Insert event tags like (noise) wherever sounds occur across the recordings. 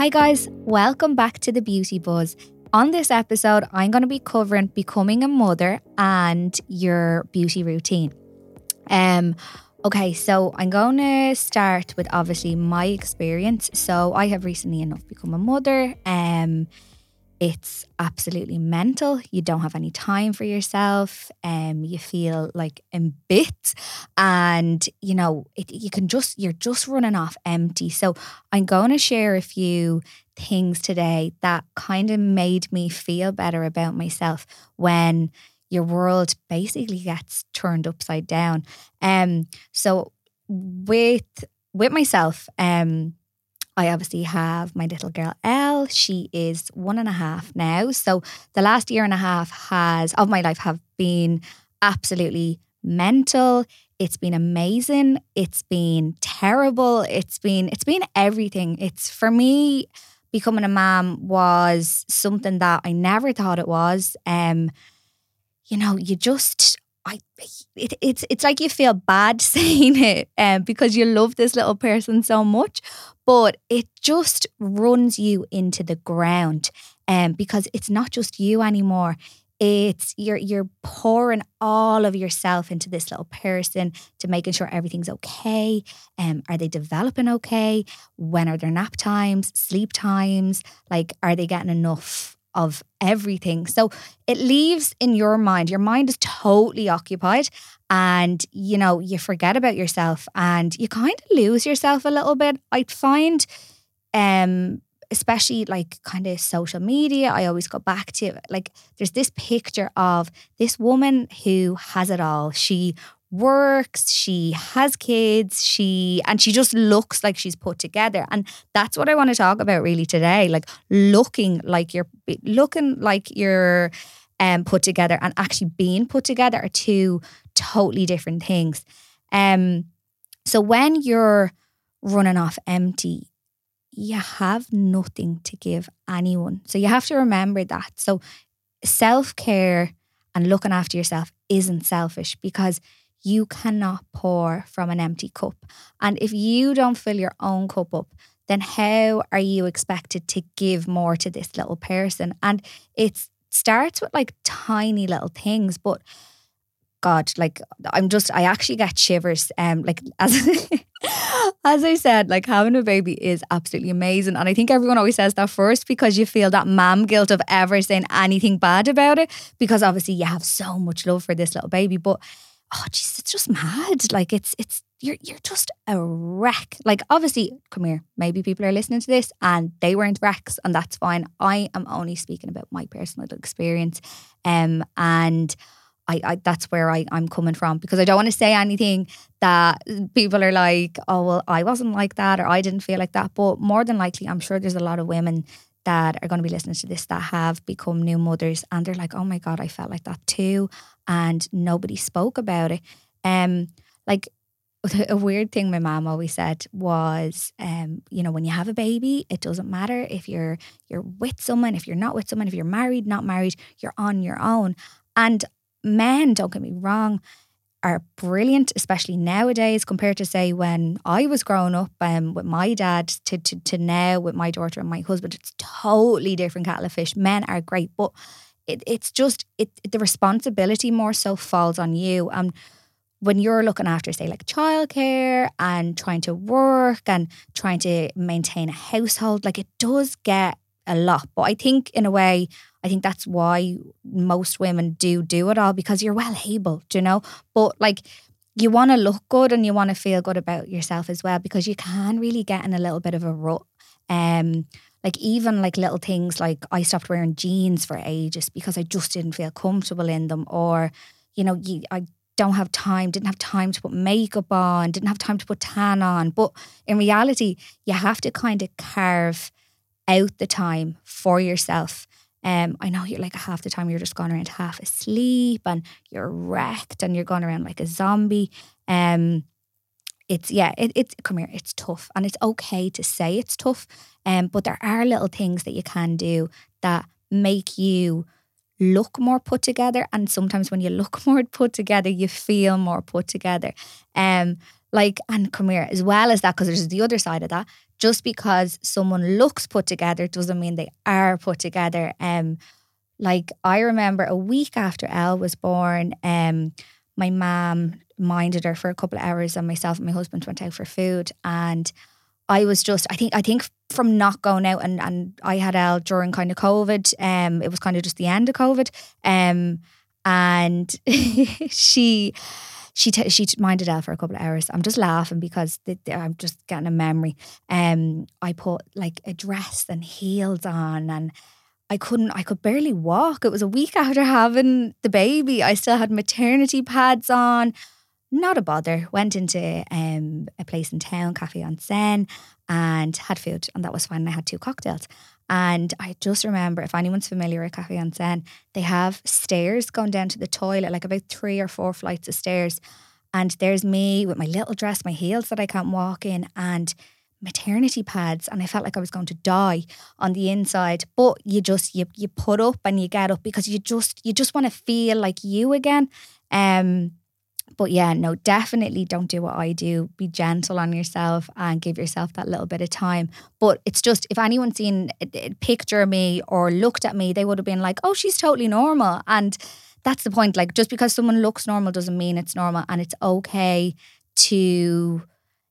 Hi, guys, welcome back to the Beauty Buzz. On this episode, I'm going to be covering becoming a mother and your beauty routine. Um, okay, so I'm going to start with obviously my experience. So I have recently enough become a mother. Um, it's absolutely mental. You don't have any time for yourself. Um, you feel like in bits, and you know it, you can just you're just running off empty. So I'm going to share a few things today that kind of made me feel better about myself when your world basically gets turned upside down. Um, so with with myself, um, I obviously have my little girl Elle. She is one and a half now. So the last year and a half has of my life have been absolutely mental. It's been amazing. It's been terrible. It's been it's been everything. It's for me becoming a mom was something that I never thought it was. Um, you know, you just I it, it's it's like you feel bad (laughs) saying it um, because you love this little person so much, but it just runs you into the ground um, because it's not just you anymore. It's you're you're pouring all of yourself into this little person to making sure everything's okay. Um, are they developing okay? When are their nap times, sleep times? Like, are they getting enough of everything. So it leaves in your mind, your mind is totally occupied and you know, you forget about yourself and you kind of lose yourself a little bit. I find um especially like kind of social media, I always go back to like there's this picture of this woman who has it all. She works, she has kids, she and she just looks like she's put together. And that's what I want to talk about really today. Like looking like you're looking like you're um put together and actually being put together are two totally different things. Um so when you're running off empty, you have nothing to give anyone. So you have to remember that. So self-care and looking after yourself isn't selfish because you cannot pour from an empty cup. And if you don't fill your own cup up, then how are you expected to give more to this little person? And it starts with like tiny little things, but God, like I'm just I actually get shivers. Um like (laughs) as as I said, like having a baby is absolutely amazing. And I think everyone always says that first because you feel that mom guilt of ever saying anything bad about it. Because obviously you have so much love for this little baby. But oh jeez, it's just mad. Like it's it's you're you're just a wreck. Like obviously, come here. Maybe people are listening to this and they weren't wrecks, and that's fine. I am only speaking about my personal experience, um, and. I, I, that's where I, I'm coming from because I don't want to say anything that people are like, oh, well, I wasn't like that or I didn't feel like that. But more than likely, I'm sure there's a lot of women that are going to be listening to this that have become new mothers and they're like, oh my God, I felt like that too. And nobody spoke about it. Um, like (laughs) a weird thing my mom always said was, um, you know, when you have a baby, it doesn't matter if you're you're with someone, if you're not with someone, if you're married, not married, you're on your own. And men, don't get me wrong, are brilliant, especially nowadays compared to say when I was growing up um, with my dad to, to to now with my daughter and my husband. It's totally different kettle of fish. Men are great, but it, it's just it the responsibility more so falls on you. And when you're looking after, say, like childcare and trying to work and trying to maintain a household, like it does get a lot. But I think in a way, I think that's why most women do do it all because you're well able, you know? But like you want to look good and you want to feel good about yourself as well because you can really get in a little bit of a rut. Um, like even like little things like I stopped wearing jeans for ages because I just didn't feel comfortable in them, or you know, you, I don't have time, didn't have time to put makeup on, didn't have time to put tan on. But in reality, you have to kind of carve out the time for yourself um, I know you're like half the time you're just going around half asleep and you're wrecked and you're going around like a zombie. Um, it's yeah, it, it's come here. It's tough and it's okay to say it's tough. Um, but there are little things that you can do that make you look more put together. And sometimes when you look (laughs) more put together, you feel more put together. Um, like and come here as well as that because there's the other side of that just because someone looks put together doesn't mean they are put together. Um, like I remember a week after Elle was born, um, my mom minded her for a couple of hours, and myself and my husband went out for food, and I was just, I think, I think from not going out, and and I had Elle during kind of COVID. Um, it was kind of just the end of COVID. Um, and (laughs) she she t- she minded Elle for a couple of hours. I'm just laughing because I'm just getting a memory. Um, I put like a dress and heels on, and I couldn't. I could barely walk. It was a week after having the baby. I still had maternity pads on. Not a bother. Went into um, a place in town, Cafe en Seine, and had food, and that was fine. I had two cocktails. And I just remember, if anyone's familiar with Cafe en Seine, they have stairs going down to the toilet, like about three or four flights of stairs. And there's me with my little dress, my heels that I can't walk in, and maternity pads. And I felt like I was going to die on the inside. But you just you you put up and you get up because you just you just want to feel like you again. Um but yeah, no, definitely don't do what I do. Be gentle on yourself and give yourself that little bit of time. But it's just, if anyone's seen a, picture of me or looked at me, they would have been like, oh, she's totally normal. And that's the point. Like, just because someone looks normal doesn't mean it's normal. And it's okay to,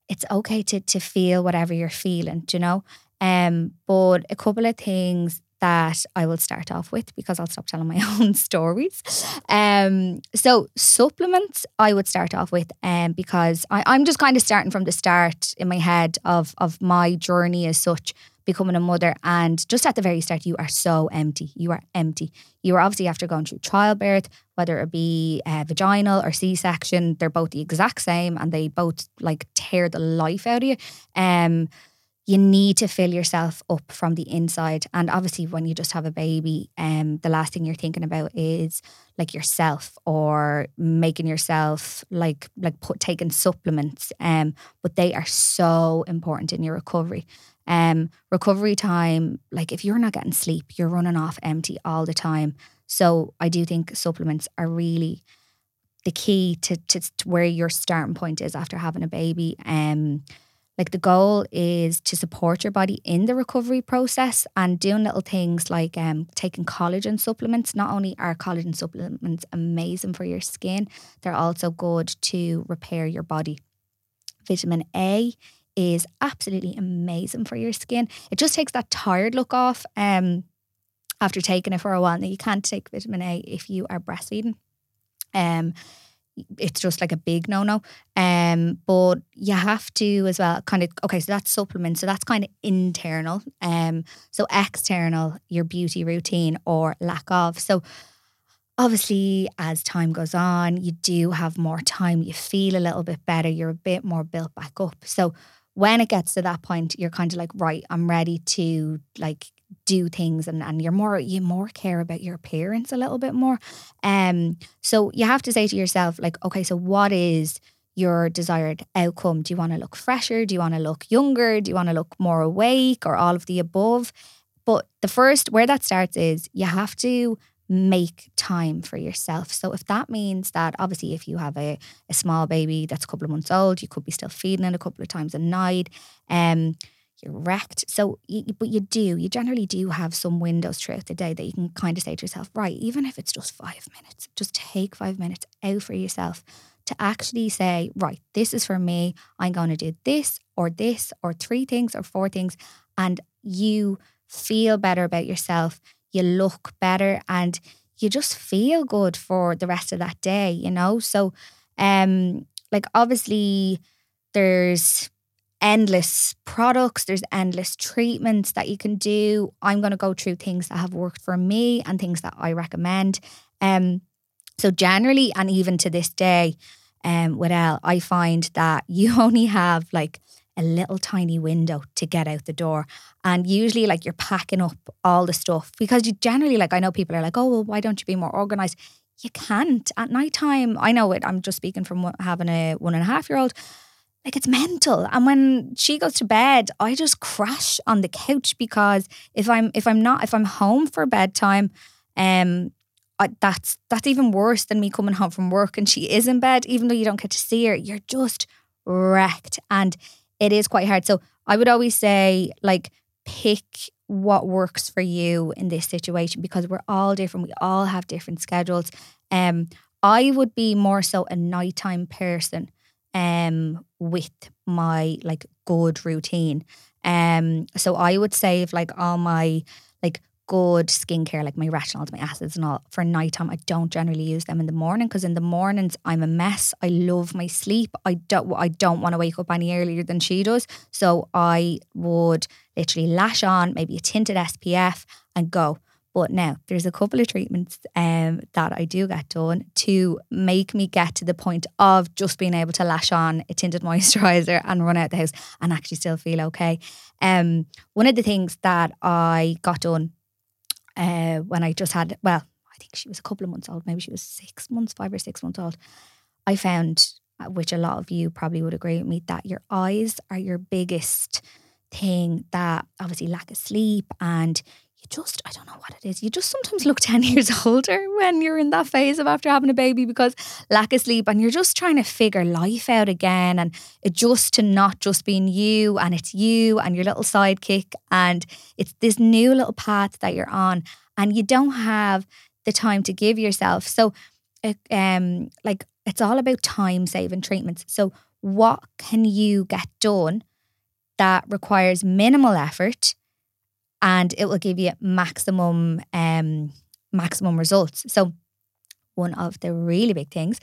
it's okay to, to feel whatever you're feeling, you know? Um, but a couple of things that I will start off with because I'll stop telling my (laughs) own stories. Um, so supplements I would start off with um, because I, I'm just kind of starting from the start in my head of of my journey as such becoming a mother and just at the very start you are so empty. You are empty. You are obviously after going through childbirth whether it be uh, vaginal or c-section they're both the exact same and they both like tear the life out of you. Um you need to fill yourself up from the inside. And obviously, when you just have a baby, um, the last thing you're thinking about is like yourself or making yourself like like put taking supplements. Um, but they are so important in your recovery. Um, recovery time, like if you're not getting sleep, you're running off empty all the time. So I do think supplements are really the key to, to, to where your starting point is after having a baby. Um, like the goal is to support your body in the recovery process and doing little things like um, taking collagen supplements. Not only are collagen supplements amazing for your skin, they're also good to repair your body. Vitamin A is absolutely amazing for your skin. It just takes that tired look off um, after taking it for a while. Now, you can't take vitamin A if you are breastfeeding. Um, it's just like a big no no. Um, but you have to as well kind of okay, so that's supplement. So that's kind of internal. Um, so external, your beauty routine or lack of. So obviously as time goes on, you do have more time, you feel a little bit better, you're a bit more built back up. So when it gets to that point, you're kind of like, right, I'm ready to like do things and, and you're more you more care about your appearance a little bit more. Um so you have to say to yourself, like, okay, so what is your desired outcome? Do you want to look fresher? Do you want to look younger? Do you want to look more awake or all of the above? But the first where that starts is you have to make time for yourself. So if that means that obviously if you have a, a small baby that's a couple of months old, you could be still feeding it a couple of times a night. Um you're wrecked. So, you, but you do, you generally do have some windows throughout the day that you can kind of say to yourself, right, even if it's just five minutes, just take five minutes out for yourself to actually say, right, this is for me. I'm going to do this or this or three things or four things. And you feel better about yourself. You look better and you just feel good for the rest of that day, you know? So, um, like obviously there's endless products, there's endless treatments that you can do. I'm going to go through things that have worked for me and things that I recommend. Um, so generally, and even to this day, um, with Elle, I find that you (laughs) only have like a little tiny window to get out the door. And usually, like you're packing up all the stuff because you generally, like, I know people are like, oh, well, why don't you be more organized? You can't at night time. I know it. I'm just speaking from having a one and a half year old like it's mental and when she goes to bed i just crash on the couch because if i'm if i'm not if i'm home for bedtime um I, that's that's even worse than me coming home from work and she is in bed even though you don't get to see her you're just wrecked and it is quite hard. So I would always say, like, pick what works for you in this situation because we're all different. We all have different schedules. Um, I would be more so a nighttime person um with my like good routine. Um so I would save like all my like good skincare, like my retinols, my acids and all for nighttime. I don't generally use them in the morning because in the mornings I'm a mess. I love my sleep. I don't I don't want to wake up any earlier than she does. So I would literally lash on maybe a tinted SPF and go. But now there's a couple of treatments um, that I do get done to make me get to the point of just being able to lash on a tinted (laughs) moisturizer and run out the house and actually still feel okay. Um, one of the things that I got done uh, when I just had, well, I think she was a couple of months old, maybe she was six months, five or six months old. I found, uh, which a lot of you probably would agree with me, that your eyes are your biggest thing that obviously lack of sleep and you just I don't know what it is. You just sometimes look (laughs) 10 years older when you're in that phase of after having a baby because lack of sleep and you're just trying to figure life out again and adjust to not just being you and it's you and your little sidekick and it's this new little path that you're on and you don't have the time to give yourself. So um like it's all about time saving treatments. So what can you get done that requires minimal effort and it will give you maximum um maximum results. So one of the really big things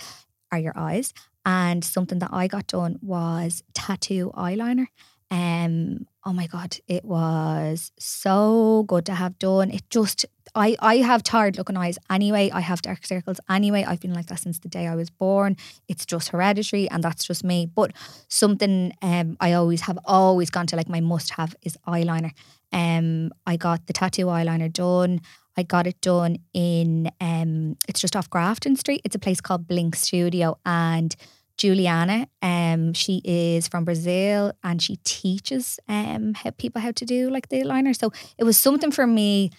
are your eyes. And something that I got done was tattoo eyeliner. Um, oh my god, it was so good to have done. It just I I have tired looking eyes anyway. I have dark circles anyway. I've been like that since the day I was born. It's just hereditary and that's just me. But something um I always have always gone to like my must have is eyeliner. Um I got the tattoo eyeliner done. I got it done in um it's just off Grafton Street. It's a place called Blink Studio and Juliana. Um, she is from Brazil and she teaches um how people how to do like the eyeliner. So it was something for me.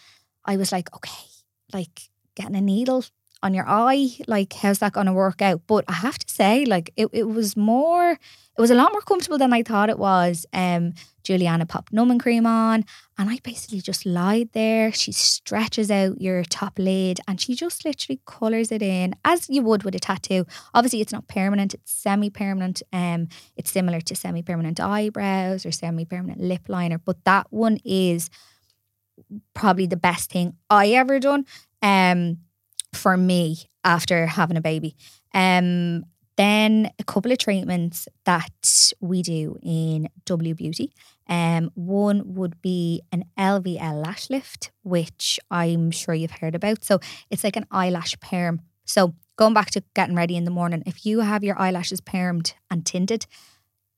I was like, okay, like getting a needle on your eye, like how's that gonna work out? But I have to say, like it, it was more it was a lot more comfortable than I thought it was. Um Juliana popped numbing cream on, and I basically just lied there. She stretches out your top lid and she just literally colours it in as you would with a tattoo. Obviously, it's not permanent, it's semi permanent. Um, it's similar to semi permanent eyebrows or semi permanent lip liner, but that one is probably the best thing I ever done um, for me after having a baby. Um, then a couple of treatments that we do in W Beauty. Um, one would be an LVL lash lift, which I'm sure you've heard about. So it's like an eyelash perm. So going back to getting ready in the morning, if you have your eyelashes permed and tinted,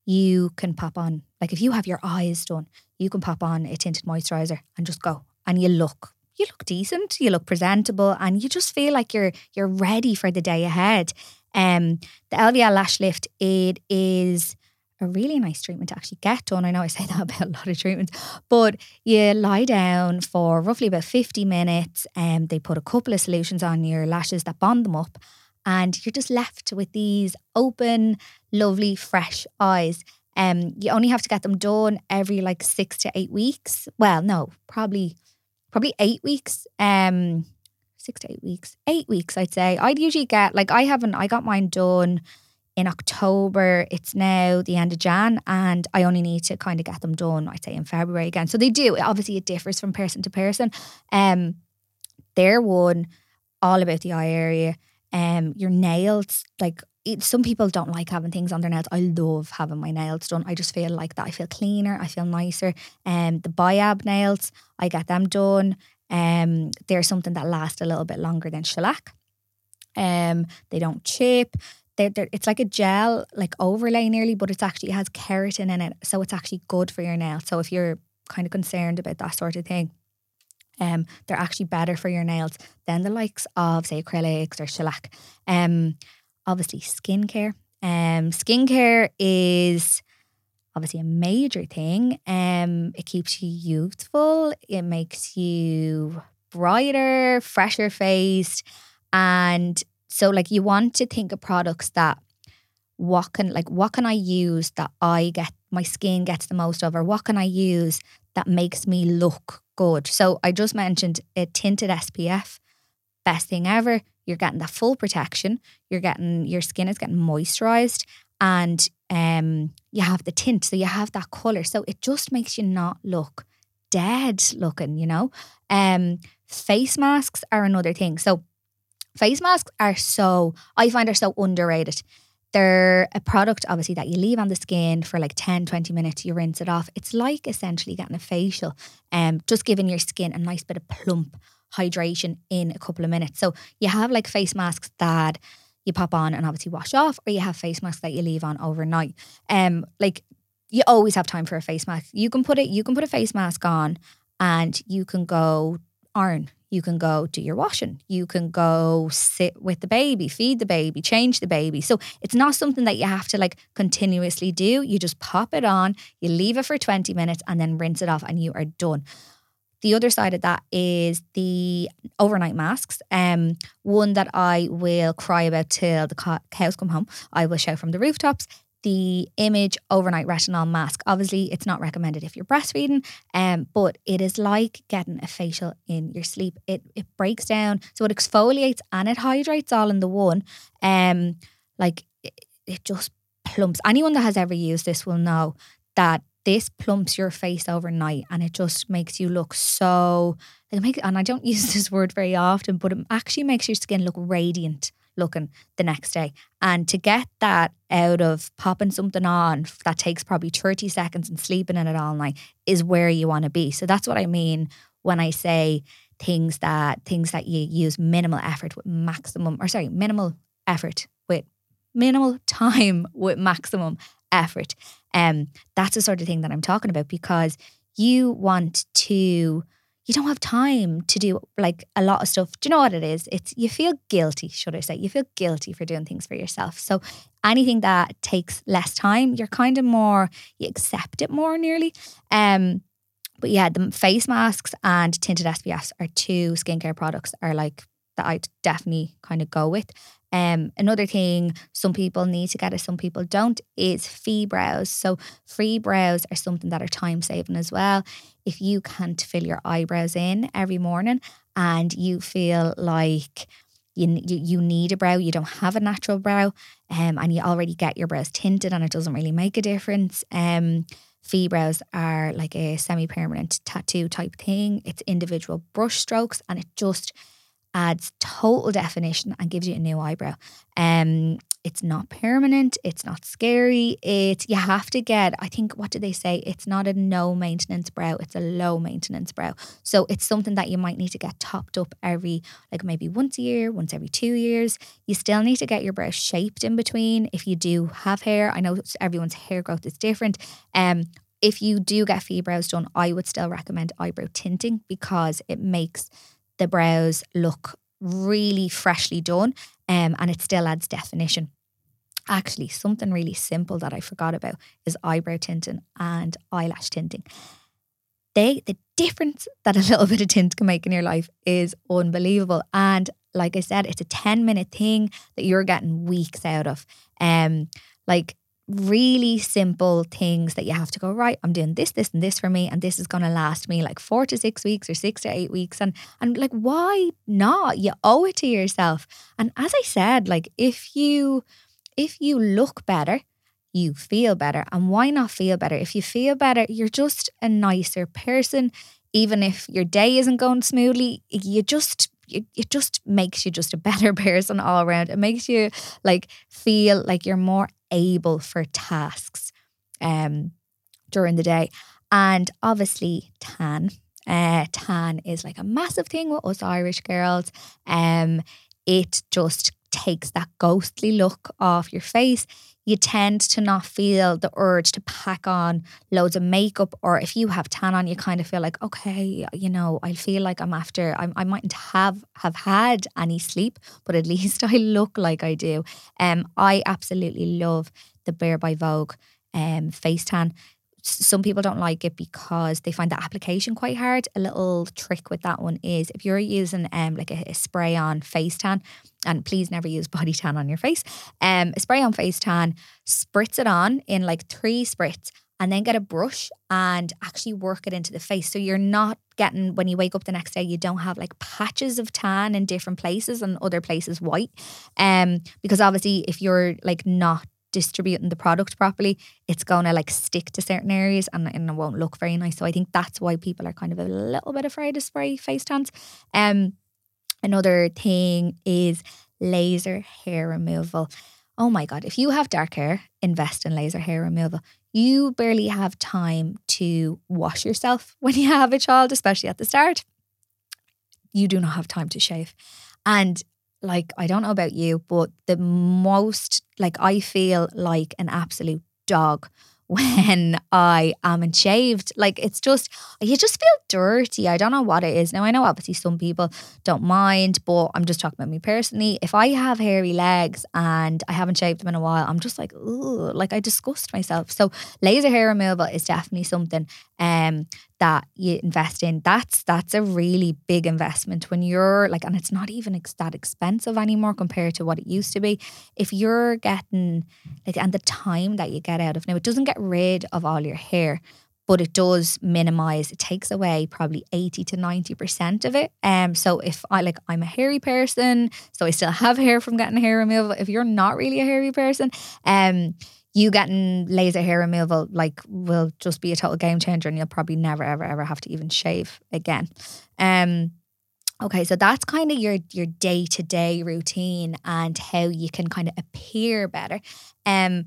you can pop on. Like if you have your eyes done, you can pop on a tinted moisturizer and just go, and you look you look decent, you look presentable, and you just feel like you're you're ready for the day ahead. Um, the LVL lash lift, it is a really nice treatment to actually get done. I know I say that (laughs) about a lot of treatments, but you lie down for roughly about 50 minutes and um, they put a couple of solutions on your lashes that bond them up and you're just left with these open, lovely, fresh eyes. Um, you only have to get them done every like six to eight weeks. Well, no, probably probably eight weeks. Um, six to eight weeks, eight weeks, I'd say. I'd usually get like I haven't. I got mine done in October. It's now the end of Jan, and I only need to kind of get them done. I'd say in February again. So they do. Obviously, it differs from person to person. Um, they're one all about the eye area. Um, your nails, like it, some people don't like having things on their nails. I love having my nails done. I just feel like that. I feel cleaner. I feel nicer. Um, the biab nails, I get them done. Um, they're something that last a little bit longer than shellac. Um, they don't chip. They're, they're, it's like a gel, like overlay nearly, but it's actually it has keratin in it, so it's actually good for your nails. So if you're kind of concerned about that sort of thing, um, they're actually better for your nails than the likes of say acrylics or shellac. Um, obviously skincare. Um, skincare is obviously a major thing. Um, it keeps you youthful. It makes you brighter, fresher faced, and so like you want to think of products that what can like what can I use that I get my skin gets the most of, or what can I use that makes me look good? So I just mentioned a tinted SPF, best thing ever. You're getting that full protection. You're getting your skin is getting moisturized, and um, you have the tint, so you have that color. So it just makes you not look dead looking, you know. Um, face masks are another thing. So face masks are so I find are so underrated. They're a product, obviously, that you leave on the skin for like 10, 20 minutes, you rinse it off. It's like essentially getting a facial, um, just giving your skin a nice bit of plump hydration in a couple of minutes. So you have like face masks that you pop on and obviously wash off, or you have face masks that you leave on overnight. Um, like you always have time for a face mask. You can put it, you can put a face mask on and you can go iron. You can go do your washing. You can go sit with the baby, feed the baby, change the baby. So it's not something that you have to like continuously do. You just pop it on, you leave it for 20 minutes and then rinse it off and you are done. The other side of that is the overnight masks. Um, one that I will cry about till the cows come home. I will shout from the rooftops the image overnight retinol mask. Obviously, it's not recommended if you're breastfeeding, um, but it is like getting a facial in your sleep. It it breaks down, so it exfoliates and it hydrates all in the one. Um, like it, it just plumps. Anyone that has ever used this will know that this plumps your face overnight and it just makes you look so and I don't (laughs) use this word very often, but it actually makes your skin look radiant looking the next day. And to get that out of popping something on that takes probably 30 seconds and sleeping in it all night is where you want to be. So that's what I mean when I say things that things that you use minimal effort with maximum or sorry, minimal effort with minimal (laughs) time with maximum effort. Um that's the sort of thing that I'm talking about because you want to you don't have time to do like a lot of stuff. Do you know what it is? It's you feel guilty, should I say? You feel guilty for doing things for yourself. So anything that takes less time, you're kind of more you accept it more nearly. Um but yeah, the face masks and tinted SPFs are two skincare products are like that I'd definitely kind of go with. Um, another thing some people need to get it, some people don't, is PhiBrows. So PhiBrows are something that are time saving as well. If you can't fill your eyebrows in every morning and you feel like you, you, you need a brow, you don't have a natural brow, um, and you already get your brows tinted and it doesn't really make a difference. Um, PhiBrows are like a semi permanent tattoo type thing. It's individual brush strokes and it just adds total definition and gives you a new eyebrow. Um, it's not permanent, it's not scary. It's you have to get, I think what do they say? It's not a no maintenance brow, it's a low maintenance brow. So it's something that you might need to get topped up every like maybe once a year, once every two years. You still need to get your brow shaped in between if you do have hair. I know everyone's hair growth is different. Um if you do get PhiBrows done, I would still recommend eyebrow tinting because it makes the brows look really freshly done um, and it still adds definition. Actually, something really simple that I forgot about is eyebrow tinting and eyelash tinting. They the difference that a (laughs) little bit of tint can make in your life is unbelievable. And like I said, it's a 10 minute thing that you're getting weeks out of. Um, like really simple things that you have to go right i'm doing this this and this for me and this is going to last me like 4 to 6 weeks or 6 to 8 weeks and and like why not? You owe it to yourself. And as i said like if you if you look better you feel better. And why not feel better? If you feel better you're just a nicer person. Even if your day isn't going smoothly you just it just makes you just a (laughs) better person all around. It makes you like feel like you're more able for tasks um, during the day. And obviously, tan. Uh, tan is like a massive thing with us Irish girls. Um, it just takes that ghostly look off your face you tend to not feel the urge to pack on loads of makeup or if you have tan on you kind of feel like okay you know I feel like I'm after I, I mightn't have have had any sleep but at (laughs) least I look like I do. Um I absolutely love the Bare by Vogue um face tan some people don't like it because they find the application quite hard. A little trick with that one is if you're using um like a, a spray on face tan, and please never use (laughs) body tan on your face. Um, a spray on face tan, spritz it on in like three spritz, and then get a brush and actually work it into the face. So you're not getting when you wake up the next day, you don't have like patches of tan in different places and other places white. Um, because obviously if you're like not distributing the product properly, it's gonna like stick to certain areas and, and it won't look very nice. So I think that's why people are kind of a little bit afraid to spray face tans. Um another thing is laser hair removal. Oh my God, if you have dark hair, invest in laser hair removal. You barely have time to wash yourself (laughs) when you have a child, especially at the start. You do not have time to shave. And like, I don't know about you, but the most, like, I feel like an absolute dog (laughs) when I am unshaved. Like it's just you just feel dirty. I don't know what it is. Now I know obviously some people don't mind, but I'm just talking about me personally. If I have hairy legs and I haven't shaved them in a while, I'm just like, ooh, like I disgust myself. So laser hair removal is definitely something um that you invest in that's that's a really big investment. When you're like and it's not even ex- that expensive anymore compared to what it used to be. If you're getting like and the time that you get out of now it doesn't get rid of all your hair but it does minimize it takes away probably 80 to 90% of it. Um so if i like i'm a hairy person so i still have hair from getting hair removal. If you're not really a hairy person um you getting laser hair removal like will just be a total game changer and you'll probably never ever ever have to even shave again um okay so that's kind of your your day-to-day routine and how you can kind of appear better um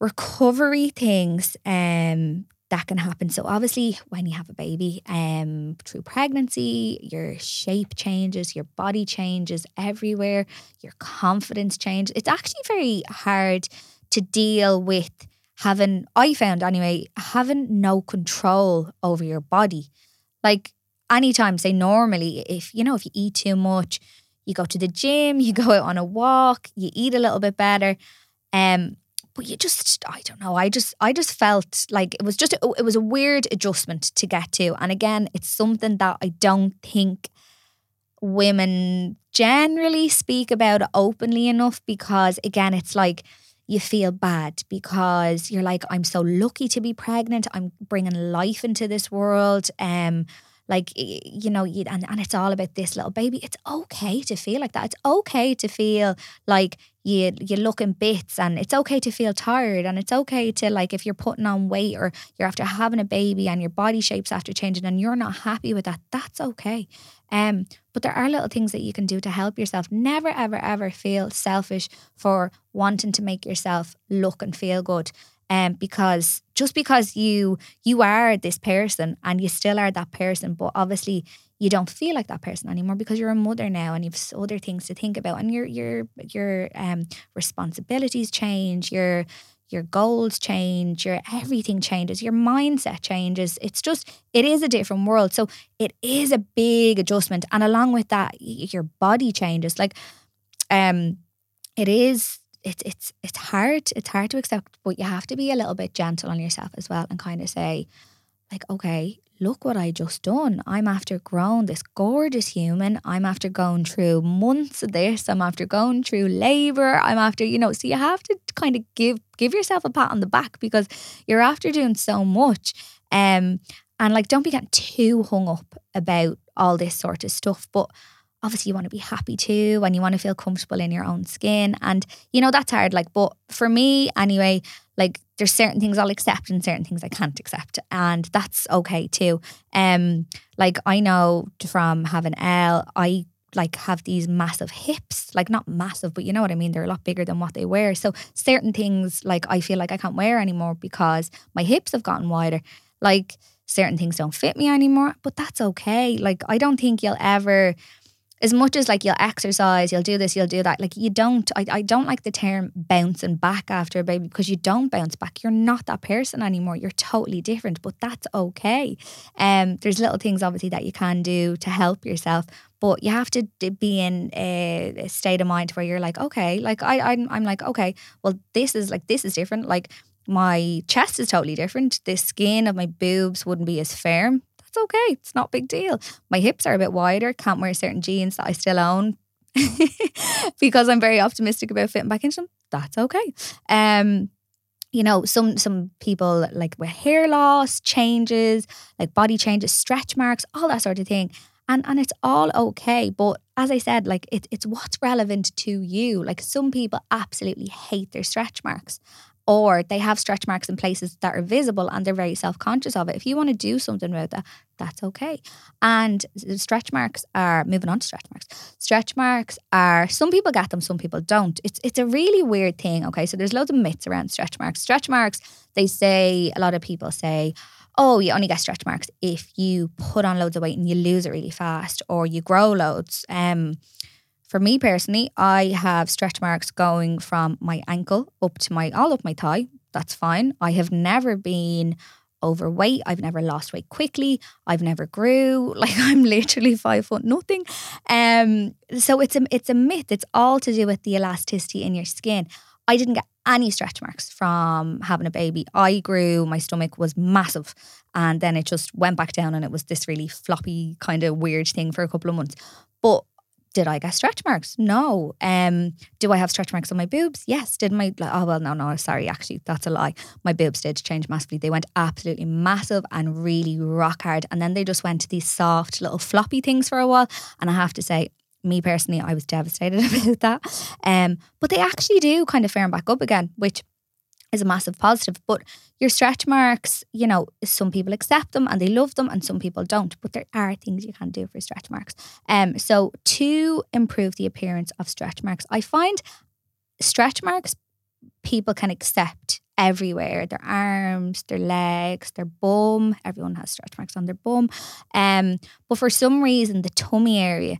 recovery things um that can happen. So obviously when you have a baby, um through pregnancy, your shape changes, your body changes everywhere, your confidence changes. It's actually very hard to deal with having, I found anyway, having no control over your body. Like anytime, say normally, if you know, if you eat too much, you go to the gym, (laughs) you go out on a walk, you eat a little bit better. Um, but you just, I don't know, I just, I just felt like it was just, it was a weird adjustment to get to. And again, it's something that I don't think women generally speak about openly enough because again, it's like, you feel bad because you're like, I'm so lucky to be pregnant. I'm bringing life into this world. Um, like you know, and and it's all about this little baby. It's okay to feel like that. It's okay to feel like you you look in bits, and it's okay to feel tired, and it's okay to like if you're putting on weight or you're after having a baby and your body shapes after changing, and you're not happy with that. That's okay. Um, but there are little things that you can do to help yourself. Never, ever, ever feel selfish for wanting to make yourself look and feel good. Um, because just because you you are this person and you still are that person, but obviously you don't feel like that person anymore because you're a mother now and you've other things to think about and your your your um responsibilities change, your your goals change, your everything changes, your mindset changes. It's just, it is a different world. So it is a big adjustment. And along with that, your body changes. Like, um, it is, it's it's it's hard. It's hard to accept, but you have to be a little bit gentle on yourself as well and kind of say, like, okay, look what I just done. I'm after growing this gorgeous human. I'm after going through months of this. I'm after going through labor. I'm after, you know, so you have to kind of give give yourself a pat on the back because you're after doing so much. Um and like don't be getting too hung up about all this sort of stuff. But obviously you want to be happy too and you want to feel comfortable in your own skin. And you know, that's hard. Like, but for me anyway, like there's certain things I'll accept and certain things I can't accept. And that's okay too. Um, like I know from having Elle, I like have these massive hips, like not massive, but you know what I mean? They're a lot bigger than what they wear. So certain things like I feel like I can't wear anymore because my hips have gotten wider. Like certain things don't fit me anymore, but that's okay. Like I don't think you'll ever as much as like you'll exercise, you'll do this, you'll do that. Like you don't, I, I don't like the term bouncing back after a baby because you don't bounce back. You're not that person anymore. You're totally different, but that's okay. Um, there's little things obviously that you can do to help yourself, but you have to be in a, a state of mind where you're like, okay, like I, I'm, I'm like, okay, well, this is like this is different. Like my chest is totally different. The skin of my boobs wouldn't be as firm that's okay. It's not a big deal. My hips are a bit wider. Can't wear certain jeans that I still own (laughs) because I'm very optimistic about fitting back into them. That's okay. Um, you know, some some people like with hair loss, changes, like body changes, stretch marks, all that sort of thing. And and it's all okay. But as I said, like it, it's what's relevant to you. Like some people absolutely hate their stretch marks or they have stretch marks in places that are visible and they're very self-conscious of it. If you want to do something about that, that's okay. And stretch marks are moving on to stretch marks. Stretch marks are some people get them, some people don't. It's it's a really weird thing. Okay, so there's loads of myths around stretch marks. Stretch marks, they say a lot of people say, oh, you only get stretch marks if you put on loads of weight and you lose it really fast, or you grow loads. Um, for me personally, I have stretch marks going from my ankle up to my all up my thigh. That's fine. I have never been overweight. I've never lost weight quickly. I've never grew. (laughs) Like I'm literally five foot nothing. Um, so it's a it's a myth. It's all to do with the elasticity in your skin. I didn't get any stretch marks from having a baby. I grew, my stomach was massive, and then it just went back down, and it was this really floppy kind of weird thing for a couple of months. But did I get stretch marks? No. Um, do I have stretch marks on my boobs? Yes. Did my oh well no no sorry actually that's a lie. My boobs did change massively. They went absolutely massive and really rock hard, and then they just went to these soft little floppy things for a while. And I have to say, me personally, I was devastated (laughs) about that. Um, but they actually do kind of firm back up again, which is a massive positive. But your stretch marks, you know, some people accept them and they love them, and some people don't. But there are things you can do for stretch marks. Um, so to improve the appearance of stretch marks, I find stretch marks people can accept everywhere their arms their legs their bum everyone has stretch marks on their bum um but for some reason the tummy area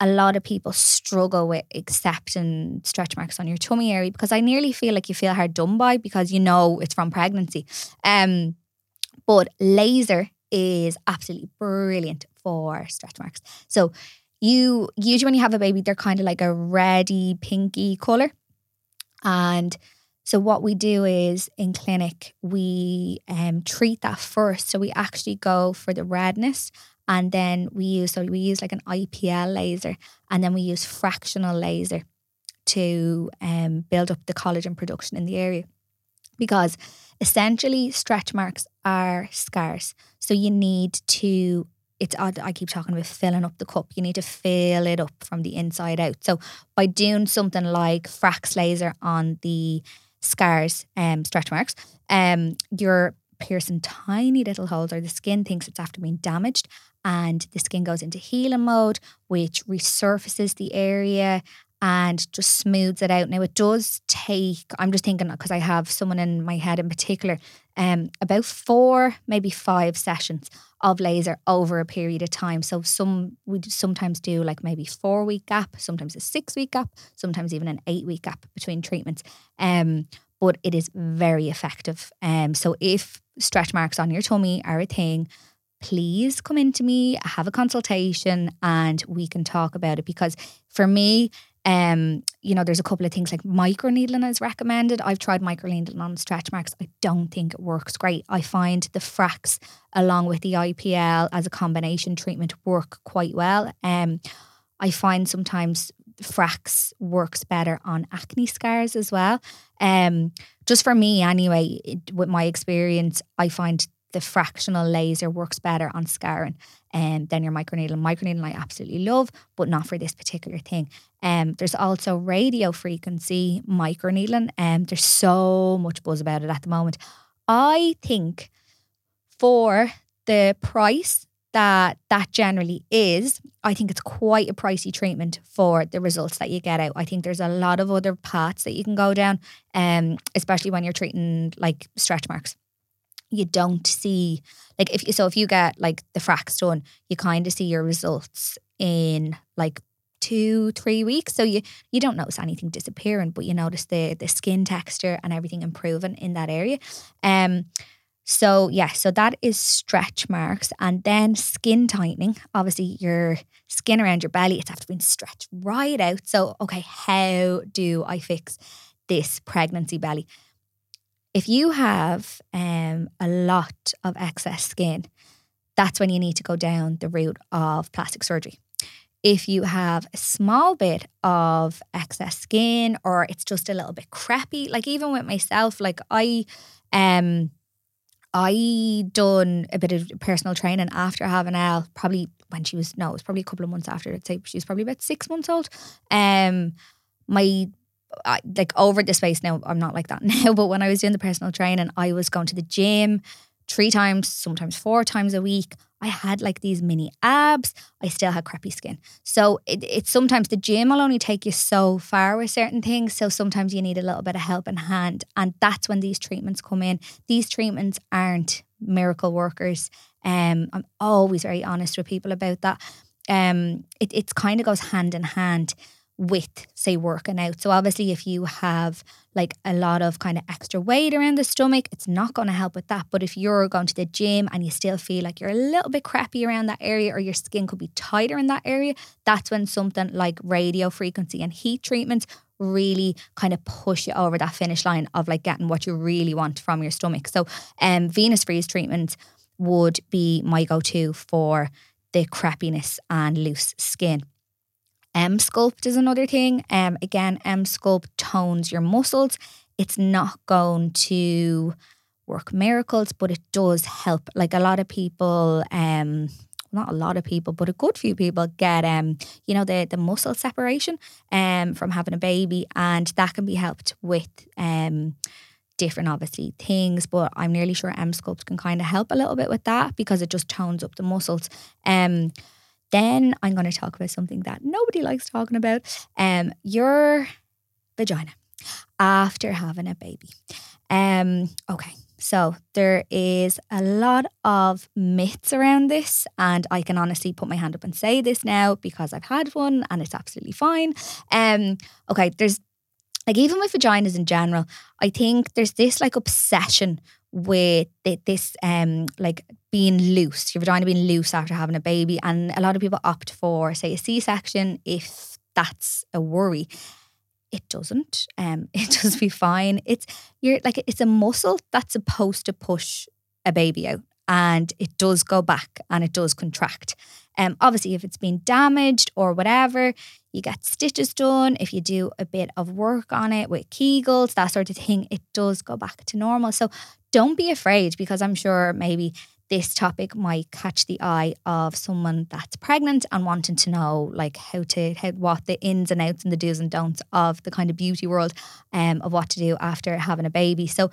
a lot of people struggle with accepting stretch marks on your tummy area because I nearly feel like you feel hard done by because you know it's from pregnancy. Um, but laser is absolutely brilliant for stretch marks. So you usually when you have a baby, they're kind of like a reddy pinky color, and so what we do is in clinic we um, treat that first. So we actually go for the redness and then we use so we use like an IPL laser and then we use fractional laser to um, build up the collagen production in the area because essentially stretch marks are scars so you need to it's odd I keep talking about filling up the cup. You need to fill it up from the inside out. So by doing something like frax laser on the scars, um, stretch marks, um, you're piercing tiny little holes, or the skin thinks it's after being damaged, and the skin goes into healing mode, which resurfaces the area and just smooths it out. Now it does take, I'm just thinking because I have someone in my head in particular, um, about four, maybe five sessions of laser over a period of time. So some we sometimes do like maybe four week gap, sometimes a six week gap, sometimes even an eight week gap between treatments. Um, but it is very effective. Um, so if stretch marks on your tummy are a thing, please come into me, have a consultation, and we can talk about it. Because for me, um, you know, there's a couple of things like microneedling is recommended. I've tried microneedling on stretch marks. I don't think it works great. I find the Frax along with the IPL as a combination treatment work quite well. Um, I find sometimes Frax works better on acne scars as well. Um, just for me anyway, it, with my experience, I find the fractional laser works better on scarring um, than your microneedling. Microneedling I absolutely love, but not for this particular thing. Um, there's also radio frequency microneedling. Um, there's so much buzz about it at the moment. I think for the price that that generally is, I think it's quite a pricey treatment for the results that you get out. I think there's a lot of other paths that you can go down, um, especially when you're treating like stretch marks you don't see like if so if you get like the frax done, you kind of see your results in like two three weeks. So you you don't notice anything disappearing but you notice the the skin texture and everything improving in that area. Um so yeah so that is stretch marks. And then skin tightening. Obviously your skin around your belly it's after being stretched right out. So okay how do i fix this pregnancy belly if you have um, a lot of excess skin, that's when you need to go down the route of plastic surgery. if you have a small bit of excess skin or it's just a little bit crappy, like even with myself, like I um I done a bit of personal training after having Elle, probably when she was no, it was probably a couple of months after. I'd say she was probably about six months old. Um, my I, like over the space now, I'm not like that (laughs) now. But when I was doing the personal training, I was going to the gym three times, sometimes four times a week. I had like these mini abs. I still had crappy skin. So it, it's sometimes the gym will only take you so far with certain things. So sometimes you need a little bit of help in hand. And that's when these treatments come in. These treatments aren't miracle workers. Um, I'm always very honest with people about that. Um, it it's kind of goes hand in hand with say working out. So obviously if you have like a lot of kind of extra weight around the stomach, it's not going to help with that. But if you're going to the gym and you still feel like you're a little bit crappy around that area or your skin could be tighter in that area, that's when something like radio frequency and heat treatments really kind of push you over that finish line of like getting what you really want from your stomach. So um Venus freeze treatment would be my go-to for the crappiness and loose skin. Emsculpt is another thing. Um, again, Emsculpt tones your muscles. It's not going to work miracles, but it does help. Like a lot of people, um, not a lot of people, but a good few people get um, you know, the the muscle separation um from having a baby, and that can be helped with um different obviously things, but I'm nearly sure Emsculpt can kind of help a little bit with that because it just tones up the muscles. Um then I'm going to talk about something that nobody likes talking about um, your vagina after having a baby. Um, okay, so there is a lot of myths around this, and I can honestly put my hand up and say this now because I've had one and it's absolutely fine. Um, okay, there's like even with vaginas in general, I think there's this like obsession with this um like being loose, your vagina being loose after having a baby. And a lot of people opt for, say, a C section if that's a worry. It doesn't. Um, (laughs) it does be fine. It's you're like it's a muscle that's supposed to push a baby out. And it does go back and it does contract. Um, obviously, if it's been damaged or whatever, you get stitches done. If you do a bit of work on it with Kegels, that sort of thing, it does go back to normal. So don't be afraid because I'm sure maybe this topic might catch the eye of someone that's pregnant and wanting to know like how to how what the ins and outs and the do's and don'ts of the kind of beauty world um of what to do after having a baby. So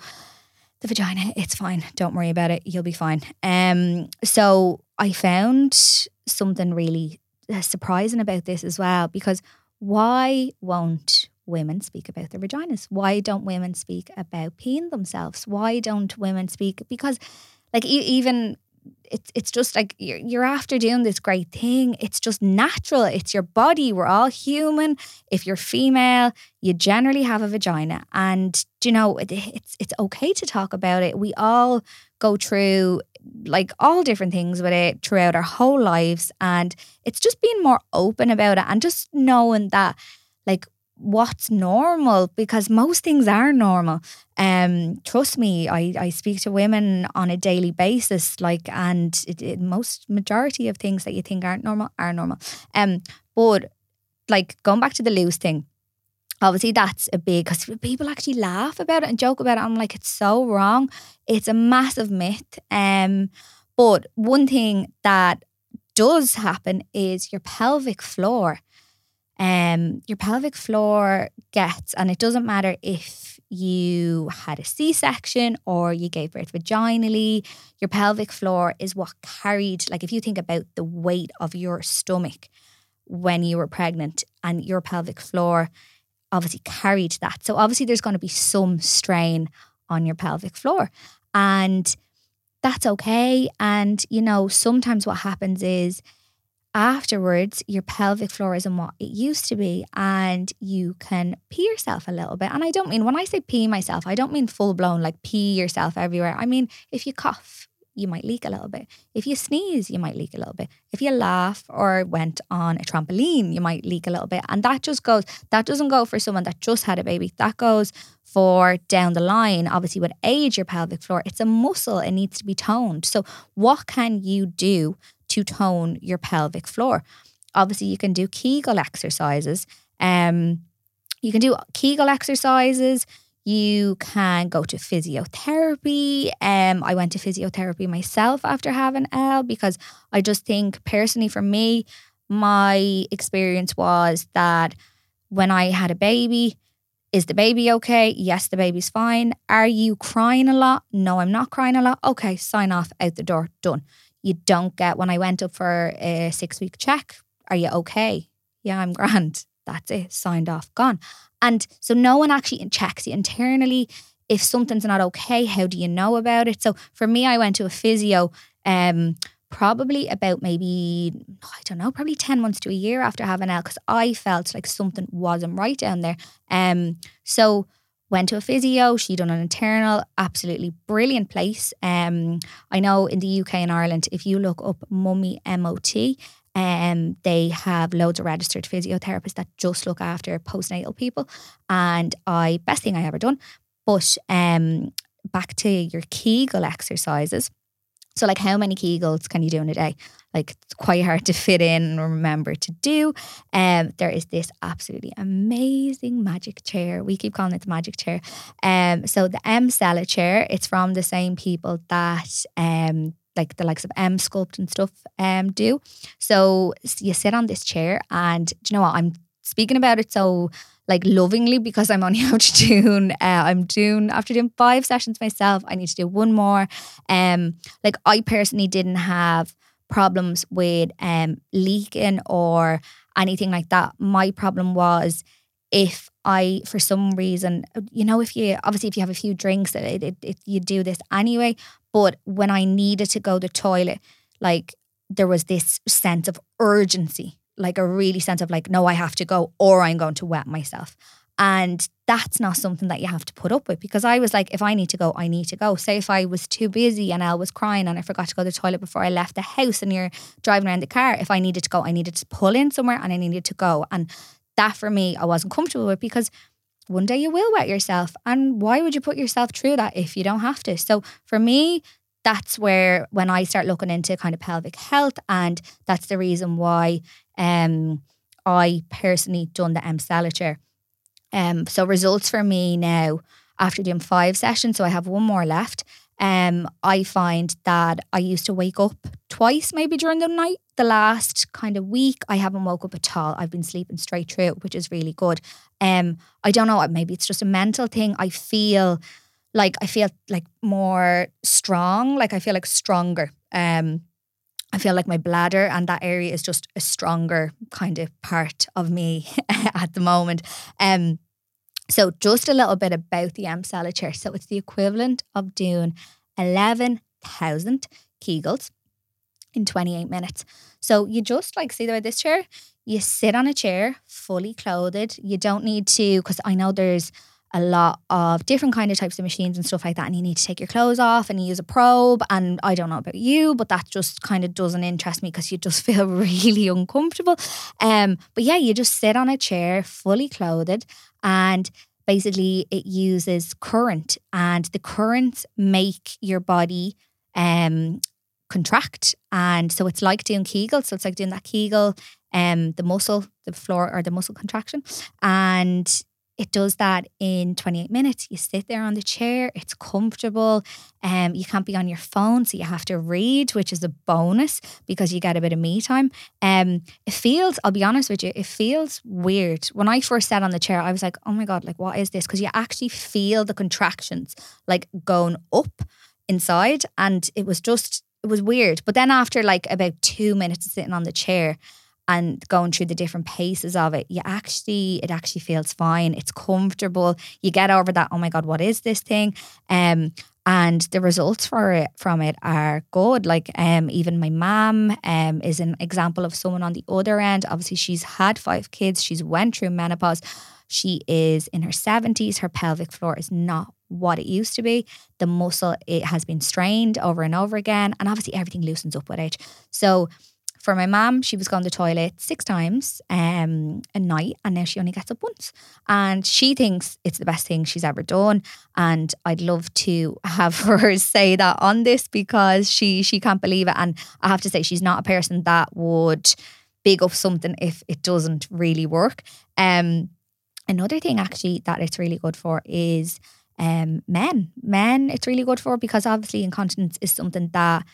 the vagina, it's fine. Don't worry about it. You'll be fine. Um so I found something really uh, surprising about this as well because why won't women speak about their vaginas? Why don't women speak about peeing themselves? Why don't women speak because like even it's it's just like you're, you're after doing this great thing. It's just natural. It's your body. We're all human. If you're female, you generally have a vagina, and you know it, it's it's okay to talk about it. We all go through like all different things with it throughout our whole lives, and it's just being more open about it and just knowing that like what's normal because most things are normal. Um, trust me, I, I speak to women on a daily basis, like, and it, it, most majority of things that you think aren't normal are normal. Um, but like going back to the loose thing, obviously that's a big because people actually laugh about it and joke about it. I'm like, it's so wrong. It's a massive myth. Um, but one thing that does happen is your pelvic floor um, your pelvic floor gets, and it doesn't matter if you had a C section or you gave birth vaginally, your pelvic floor is what carried, like if you think about the weight of your stomach when you were pregnant and your pelvic floor obviously carried that. So obviously there's going to be some strain on your pelvic floor. And that's okay. And, you know, sometimes what happens is, afterwards your pelvic floor isn't what it used to be and you can pee yourself a little bit. And i don't mean when i say pee myself i don't mean full blown like pee yourself everywhere. I mean if you cough you might leak a little bit. If you sneeze you might leak a little bit. If you laugh or went on a trampoline you might leak a little bit. And that just goes that doesn't go for someone that just had a baby. That goes for down the line obviously with age your pelvic floor. It's a muscle. It needs to be toned. So what can you do to tone your pelvic floor. obviously you can do Kegel exercises. Um, you can do Kegel exercises. You can go to physiotherapy. Um, I went to physiotherapy myself after having Elle because I just think personally for me, my experience was that when I had a baby, is the baby okay? Yes, the baby's fine. Are you crying a lot? No, I'm not crying a lot. Okay, sign off, out the door, done. You don't get when I went up for a six week check. Are you okay? Yeah, I'm grand. That's it, signed off, gone. And so no one actually checks you internally. If something's not okay, how do you know about it? So for me, I went to a physio um, probably about maybe, I don't know, probably 10 months to a year after having Elle because I felt like something wasn't right down there. Um, so went to a physio, she done an internal, absolutely brilliant place. Um, I know in the UK and Ireland, if you look up Mummy MOT, um, they have loads of registered physiotherapists that just look after postnatal people. And I, best thing I ever done. But um, back to your Kegel exercises. So, like, how many Kegels can you do in a day? Like, it's quite hard to fit in and remember to do. Um, there is this absolutely amazing magic chair. We keep calling it the magic chair. Um, so the Emsella chair. It's from the same people that um like the likes of Emsculpt and stuff um do. So you sit on this chair and do you know what? I'm speaking about it so like lovingly because I'm only (laughs) out to doing uh, I'm doing after doing five sessions myself, I need to do one more. Um like I personally didn't have problems with um leaking or anything like that. My problem was if I, for some reason, you know, if you obviously if you have a few drinks, it, it, it, you do this anyway. But when I needed to go to the toilet, like there was this sense of urgency, like a really sense of like, no, I have to go, or I'm going to wet myself. And that's not something that you have to put up with because I was like, if I need to go, I need to go. Say if I was too busy and I was crying and I forgot to go to the toilet before I left the house and you're driving around the car, if I needed to go, I needed to pull in somewhere and I needed to go. And that for me, I wasn't comfortable with because one day you will wet yourself. And why would you put yourself through that if you don't have to? So for me, that's where when I start looking into kind of pelvic health, and that's the reason why um, I personally done the Emsella chair. Um, so results for me now after doing five sessions, so I have one more left. Um, I find that I used to wake up twice maybe during the night. The last kind of week, I haven't woke up at all. I've been sleeping straight through, which is really good. Um, I don't know, maybe it's just a mental thing. I feel like I feel like more strong, like I feel like stronger. Um, I feel like my bladder and that area is just a stronger kind of part of me (laughs) at the moment. Um, so, just a little bit about the Emsella chair. So, it's the equivalent of doing 11,000 Kegels in 28 minutes. So, you just like see the way this chair, you sit on a chair fully clothed. You don't need to, because I know there's a lot of different kind of types of machines and stuff like that and you need to take your clothes off and you use a probe and I don't know about you but that just kind of doesn't interest me because you just (laughs) feel really uncomfortable. Um but yeah you just sit on a chair fully clothed and basically it uses current and the currents make your body um contract and so it's like doing kegel so it's like doing that kegel um the muscle the floor or the muscle contraction and it does that in 28 minutes. You sit there on the chair, it's comfortable. Um, you can't be on your phone, so you have to read, which is a bonus because you get a bit of me time. Um, it feels, I'll be honest with you, it feels weird. When I first sat on the chair, I was like, oh my God, like what is this? Because you actually feel the contractions like going up inside. And it was just, it was weird. But then after like about two minutes of sitting on the chair, and going through the different paces of it, you actually it actually feels fine. It's comfortable. You get over that. Oh my god, what is this thing? Um, and the results for it from it are good. Like um, even my mom um is an example of someone on the other end. Obviously, she's had five kids. She's went through menopause. She is in her seventies. Her pelvic floor is not what it used to be. The muscle it has been strained over and over again, and obviously everything loosens up with age. So for my mom, she was going to the toilet six times um, a night, and now she only gets up once. And she thinks it's the best thing she's ever done. And I'd love to have (laughs) her say that on this because she she can't believe it. And I have to say, she's not a person that would big up something if it doesn't really work. Um, another thing actually that it's really good for is um, men. Men, it's really good for because obviously incontinence is something that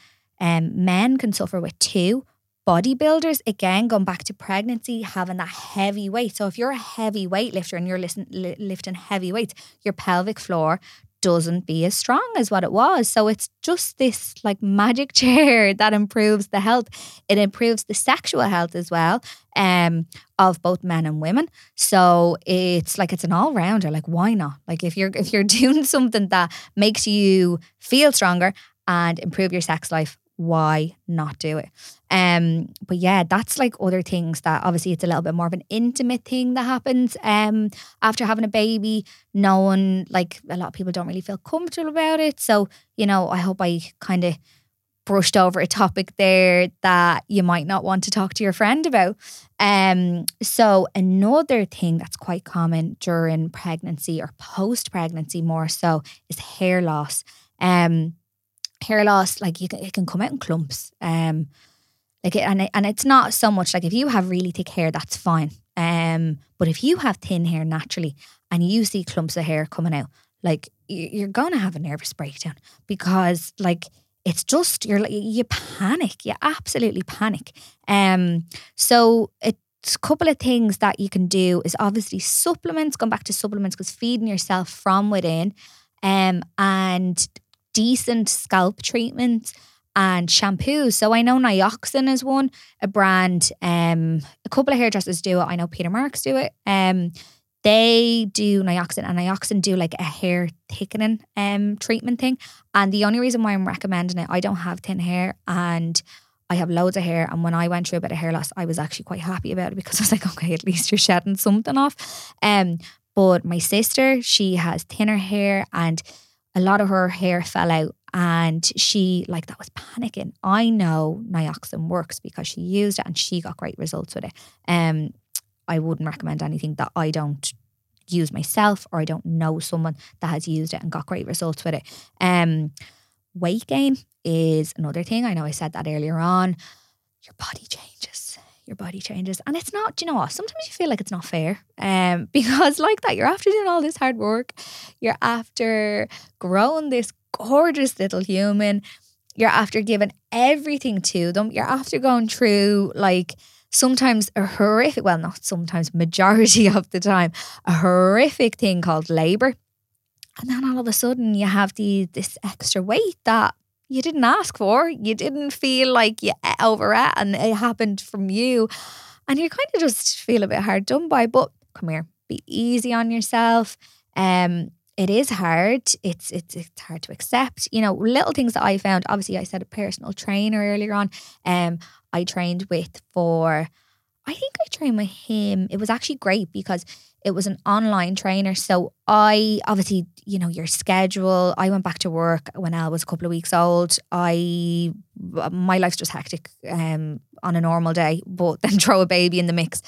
um, men can suffer with too. Bodybuilders, again, going back to pregnancy, having that heavy weight. So if you're a heavy weightlifter and you're listen, li- lifting heavy weights, your pelvic floor doesn't be as strong as what it was. So it's just this like magic (laughs) chair that improves the health. It improves the sexual health as well um, of both men and women. So it's like it's an all rounder. Like why not? Like if you're if you're (laughs) doing something that makes you feel stronger and improve your sex life, why not do it? Um, but yeah, that's like other things that obviously it's a little bit more of an intimate thing that happens um after having a baby. No one like a lot of people don't really feel comfortable about it. So, you know, I hope I kind of brushed over a topic there that you might not want to talk to your friend about. Um, so another thing that's quite common during pregnancy or post pregnancy more so is hair loss. Um hair loss, like you can, it can come out in clumps. Um, like it, and it, and it's not so much like if you have really thick hair, that's fine. Um, but if you have thin hair naturally and you see clumps of hair coming out, like you're gonna have a nervous breakdown because like it's just you're like you panic, you absolutely panic. Um, so it's a couple of things that you can do is obviously supplements. Going back to supplements because feeding yourself from within, um, and decent scalp treatments and shampoos. So I know Nioxin is one, a brand. Um, a couple of hairdressers do it. I know Peter Marks do it. Um, they do Nioxin and Nioxin do like a hair thickening um treatment thing. And the only reason why I'm recommending it, I don't have thin hair and I have loads of hair. And when I went through a bit of hair loss, I was actually quite happy about it because I was like, (laughs) okay, at least you're shedding something off. Um, but my sister, she has thinner hair and a lot of her hair fell out and she like that was panicking. I know Nioxin works because she used it and she got great results with it. Um I wouldn't recommend anything that I don't use myself or I don't know someone that has used it and got great results with it. Um weight gain is another thing. I know I said that earlier on. Your body changes your body changes. And it's not, you know what, sometimes you feel like it's not fair. Um, (laughs) because like that, you're after doing all this hard work, you're after growing this gorgeous little human, you're after giving everything to them, you're after going through like sometimes a horrific, well, not sometimes, majority (laughs) of the time, a horrific thing called labor. And then all of a sudden you have the this extra weight that you didn't ask for. You didn't feel like you overate and it happened from you. And you kind of just feel a bit hard done by. But come here, be easy on yourself. Um, it is hard. It's it's it's hard to accept. You know, little things that I found. Obviously, I said a personal trainer earlier on. Um, I trained with for I think I trained with him. It was actually great because it was an online trainer. So I obviously, you know, your schedule. I went back to work when Elle was a couple of weeks old. I my life's just hectic um, on a normal day, but (laughs) then throw a baby in the mix.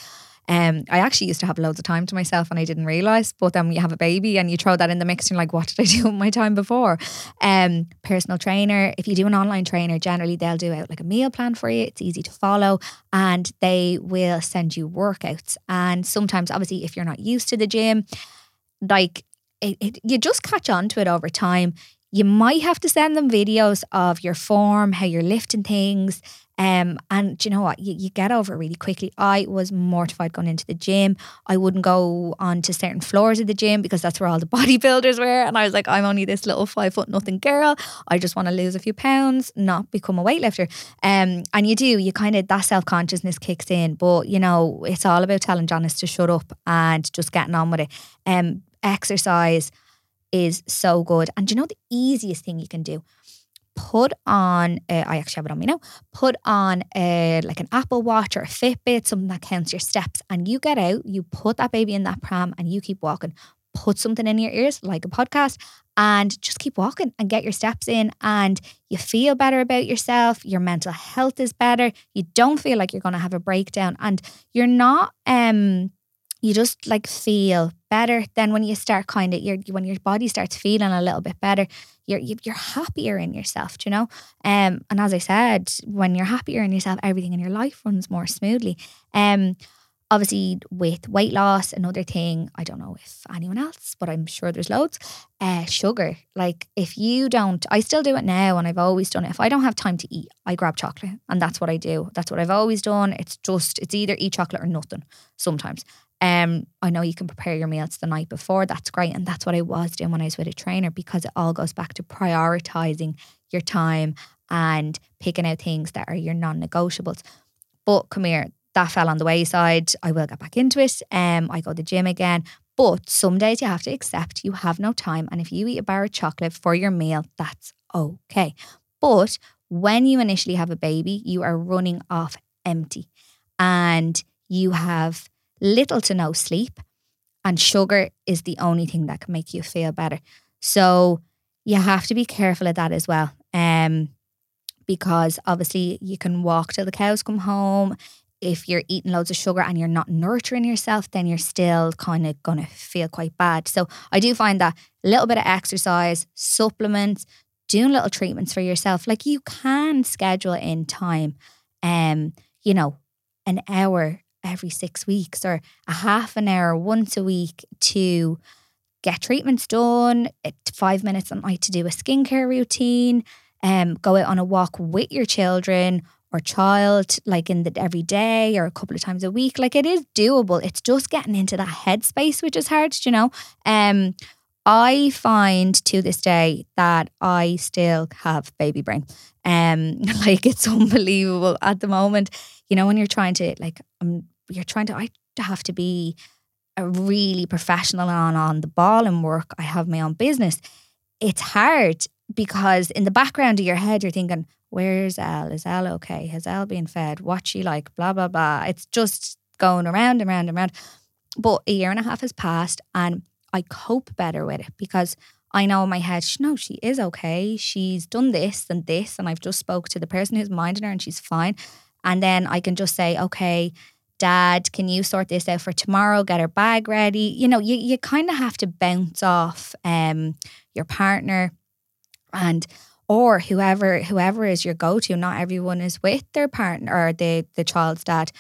Um, I actually used to have loads of time to myself and I didn't realize. But then you have a baby and you throw that in the mix, and you're like, what did I (laughs) do with my time before? Um, personal trainer. If you do an online trainer, generally they'll do out like a meal plan for you. It's easy to follow, and they will send you workouts. And sometimes, obviously, if you're not used to the gym, like it, it, you just catch on to it over time. You might have to send them videos of your form, how you're lifting things, um, and you know what? You, you get over it really quickly. I was mortified going into the gym. I wouldn't go onto certain floors of the gym because that's where all the (laughs) bodybuilders were. And I was like, I'm only this little five foot nothing girl. I just want to lose a few pounds, not become a weightlifter. Um, and you do, you kind of, that self consciousness kicks in. But, you know, it's all about telling Janice to shut up and just getting on with it. Um, exercise is so good. And you know, the easiest thing you can do? Put on, uh, I actually have it on me now, put on a, like an Apple Watch or a Fitbit, something that counts your steps, and you get out, you put that baby in that pram and you keep walking. Put something in your ears, like a podcast, and just keep walking and get your steps in. And you feel better about yourself. Your mental health is better. You don't feel like you're going to have a breakdown, and you're not um you just like feel better. Then when you start kind of your when your body starts feeling a little bit better, you're you're happier in yourself, you know. Um, and as I said, when you're happier in yourself, everything in your life runs more smoothly. Um, obviously with weight loss, another thing. I don't know if anyone else, but I'm sure there's loads. Uh, sugar. Like if you don't, I still do it now, and I've always done it. If I don't have time to eat, I grab chocolate, and that's what I do. That's what I've always done. It's just it's either eat chocolate or nothing. Sometimes. Um, I know you can prepare your meals the night before. That's great. And that's what I was doing when I was with a trainer because it all goes back to prioritizing your time and picking out things that are your non negotiables. But come here, that fell on the wayside. I will get back into it. Um, I go to the gym again. But some days you have to accept you have no time. And if you eat a bar of chocolate for your meal, that's okay. But when you initially have a baby, you are running off empty and you have little to no sleep, and sugar is the only thing that can make you feel better. So you have to be careful of that as well. Um, because obviously you can walk till the cows come home. If you're eating loads of sugar and you're not nurturing yourself, then you're still kind of gonna feel quite bad. So I do find that a little bit of exercise, supplements, doing little treatments for yourself, like you can schedule in time. Um, you know, an hour every six weeks or a half an hour once a week to get treatments done, five minutes a night to do a skincare routine, um, go out on a walk with your children or child, like in the every day or a couple of times a week. Like it is doable. It's just getting into that headspace, which is hard, you know. Um, I find to this day that I still have baby brain. Um, (laughs) like it's unbelievable at the moment. You know, when you're trying to like, I'm you're trying to I have to be a really professional on on the ball and work. I have my own business. It's hard because in the background of your head you're thinking, where's Elle? Is Elle okay? Has Elle been fed? What's she like? Blah blah blah. It's just going around and around and around. But a year and a half has passed and I cope better with it because I know in my head, no, she is okay. She's done this and this, and I've just spoke to the person who's minding her, and she's fine. And then I can just say, okay, Dad, can you sort this out for tomorrow? Get her bag ready. You know, you, you kind of have to bounce off um, your partner and or whoever whoever is your go-to. Not everyone is with their partner or the the child's dad.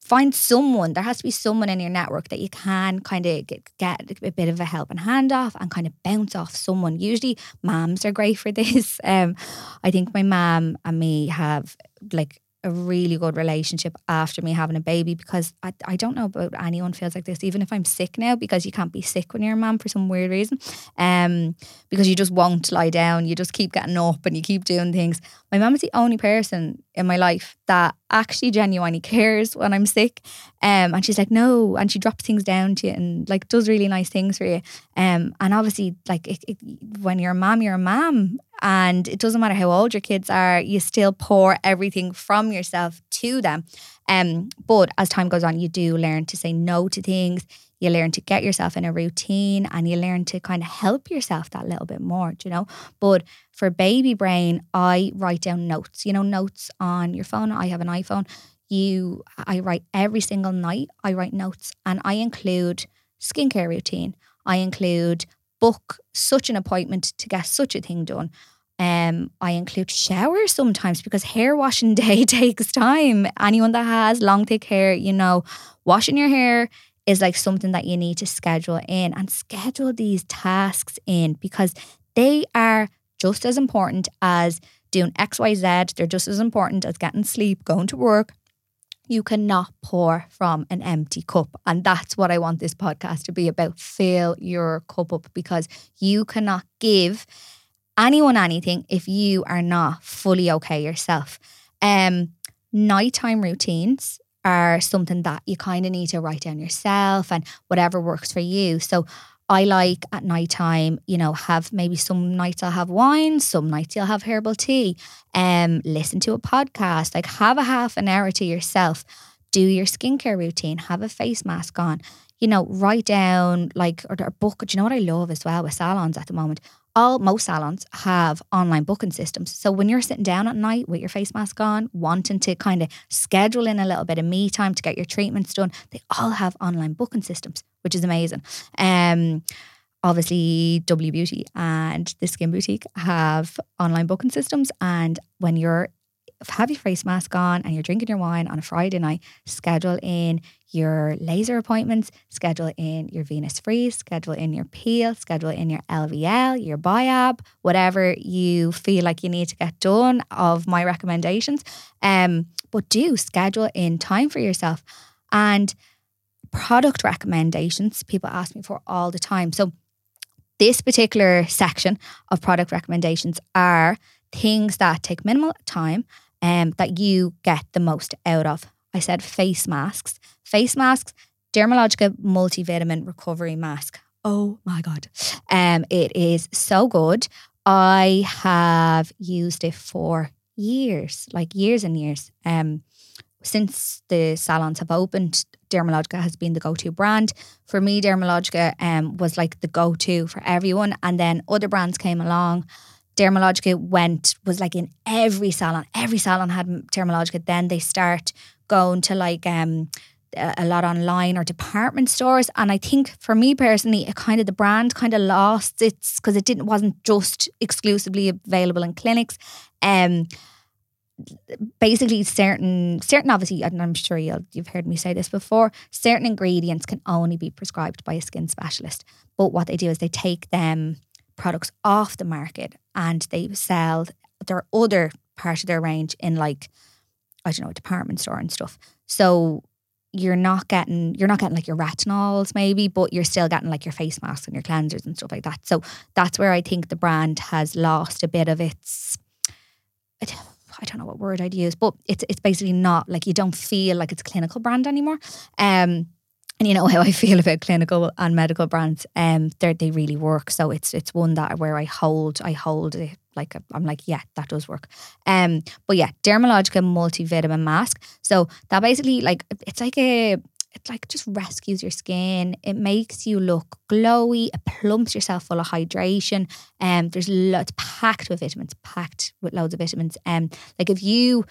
Find someone. There has to be someone in your network that you can kind of get, get a bit of a helping hand off and kind of bounce off someone. Usually, moms are great for this. (laughs) Um, I think my mom and me have like a really good relationship after me having a baby because I, I don't know about anyone feels like this even if I'm sick now because you can't be sick when you're a mom for some weird reason um because you just won't lie down you just keep getting up and you keep doing things. My mom is the only person in my life that actually genuinely cares when I'm sick um and she's like no and she drops things down to you and like does really nice things for you um and obviously like it, it, when you're a mom you're a mom and it doesn't matter how old your kids are, you still pour everything from yourself to them. Um, but as time goes on, you do learn to say no to things. You learn to get yourself in a routine and you learn to kind of help yourself that little bit more, you know? But for baby brain, I write down notes, you know, notes on your phone. I have an iPhone. You, I write every single night, I write notes and I include skincare routine. I include book such an appointment to get such a thing done. Um, I include showers sometimes because hair washing (laughs) day takes time. Anyone that has long, thick hair, you know, washing your hair is like something that you need to schedule in and schedule these tasks in because they are just as important as doing XYZ. They're just as important as getting sleep, going to work, you cannot pour from an empty cup. And that's what I want this podcast to be about. Fill your cup up because you cannot give anyone anything if you are not fully okay yourself. Um, nighttime routines are something that you kind of need to write down yourself and whatever works for you. So I like at night time, you know, have maybe some nights I'll have wine, some nights you'll have herbal tea, um, listen to a podcast, like have a half an hour to yourself, do your skincare routine, have a face mask on, you know, write down like or a book. Do you know what I love as well with salons at the moment? All most salons have online booking systems. So when you're sitting down at night with your face mask on, wanting to kind of schedule in a little bit of me time to get your treatments done, they all have online booking systems, which is amazing. Um, obviously W Beauty and the Skin Boutique have online booking systems, and when you're have your face mask on and you're drinking your wine on a Friday night, schedule in your laser appointments, schedule in your Venus freeze, schedule in your peel, schedule in your LVL, your biab, whatever you feel like you need to get done of my recommendations. Um, but do schedule in time for yourself. And product recommendations, people ask me for all the time. So this particular section of product recommendations are things that take minimal time um, that you get the most out of. I said face masks. Face masks, Dermalogica multivitamin recovery mask. Oh my God. Um, it is so good. I have used it for years, like years and years. Um, since the salons have opened, Dermalogica has been the go-to brand. For me, Dermalogica um, was like the go-to for everyone. And then other brands came along Dermalogica went was like in every salon. Every salon had Dermalogica. Then they start going to like um a lot online or department stores. And I think for me personally, it kind of the brand kind of lost its because it didn't wasn't just exclusively available in clinics. Um basically certain certain obviously and I'm sure you you've heard me say this before certain ingredients can only be prescribed by a skin specialist but what they do is they take them products off the market and they sell their other part of their range in like I don't know, a department store and stuff. So you're not getting you're not getting like your retinols maybe, but you're still getting like your face masks and your cleansers and stuff like that. So that's where I think the brand has lost a bit of its I don't know what word I'd use, but it's it's basically not like you don't feel like it's a clinical brand anymore. Um and you know (laughs) how I feel about clinical and medical brands. Um, they they really work. So it's it's one that where I hold I hold it like I'm like yeah that does work. Um, but yeah, Dermalogica multivitamin mask. So that basically like it's like a it like just rescues your skin. It makes you look glowy. It plumps yourself full of hydration. Um, there's lots packed with vitamins, packed with loads of vitamins. Um, like if you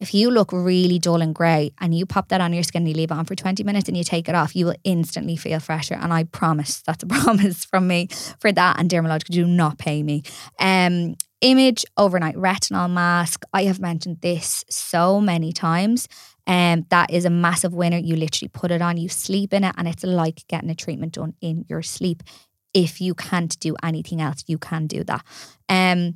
if you look really dull and grey and you pop that on your skin and you leave it on for 20 minutes and you take it off, you will instantly feel fresher. And I promise, that's a (laughs) promise from me for that. And Dermalogica do not pay me. Um, Image overnight retinol mask. I have mentioned this so many times. Um, that is a massive winner. You literally put it on, you sleep in it, and it's like getting a treatment done in your sleep. If you can't do anything else, you can do that. Um,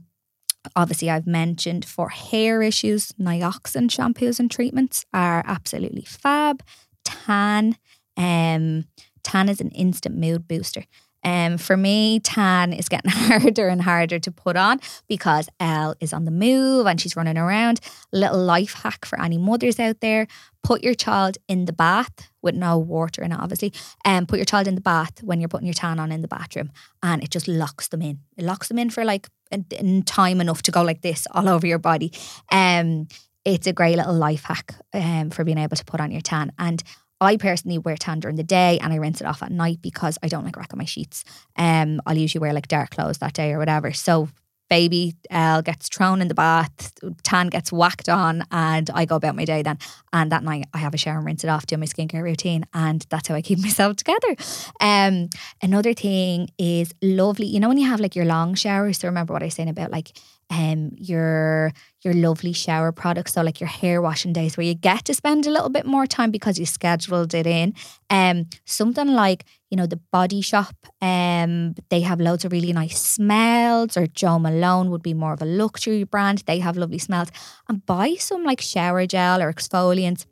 Obviously, I've mentioned for hair issues, Nioxin shampoos and treatments are absolutely fab. Tan, um, tan is an instant mood booster. Um, for me, tan is getting (laughs) harder and harder to put on because Elle is on the move and she's running around. Little life hack for any mothers out there: put your child in the bath with no water in it, obviously, and um, put your child in the bath when you're putting your tan on in the bathroom, and it just locks them in. It locks them in for like in time enough to go like this all over your body. Um, it's a great little life hack um, for being able to put on your tan. And I personally wear tan during the day and I rinse it off at night because I don't like wrecking my sheets. Um, I'll usually wear like dark clothes that day or whatever. So baby Elle gets thrown in the bath, tan gets whacked on, and I go about my day then. And that night I have a shower and rinse it off, do my skincare routine, and that's how I keep (laughs) myself together. Um, another thing is lovely. You know when you have like your long showers. So remember what I was saying about like um your your lovely shower products. So like your hair washing days where you get to spend a little bit more time because you scheduled it in. Um something like, you know, the body shop. Um they have loads of really nice smells, or Jo Malone would be more of a luxury brand. They have lovely smells. And buy some like shower gel or exfoliants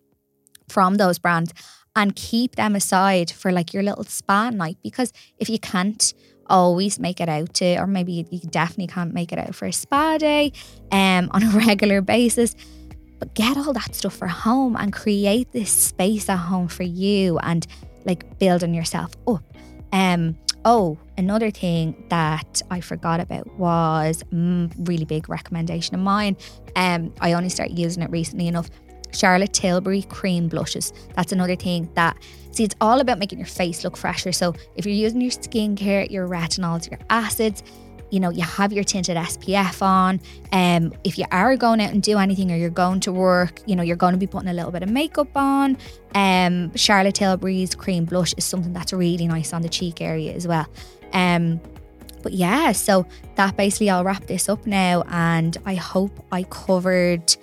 from those brands and keep them aside for like your little spa night because if you can't always make it out to, or maybe you, definitely can't make it out for a spa day um, (laughs) on a regular basis. But get all that stuff for home and create this space at home for you and like building yourself up. Um, oh, another thing that I forgot about was mm, really big recommendation of mine. Um, I only started using it recently enough. Charlotte Tilbury cream blushes. That's another thing that see it's all about making your face look fresher. So if you're using your skincare, your retinols, your acids, you know, you have your tinted SPF on. Um, if you are going out and do anything or you're going to work, you know, you're going to be putting a little bit of makeup on. Um, Charlotte Tilbury's cream blush is something that's really nice on the cheek area as well. Um, but yeah, so that basically I'll wrap this up now, and I hope I covered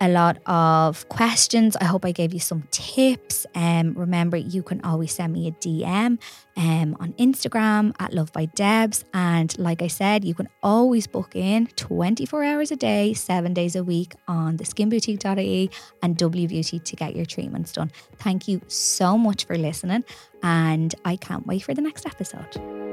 a lot of questions. I hope I gave you some tips. Um, remember, you can always send me a DM um, on Instagram at Love by Debs. And like I said, you can always book in 24 hours a day, seven days a week on the skinboutique.ie and W Beauty to get your treatments done. Thank you so much for listening, and I can't wait for the next episode.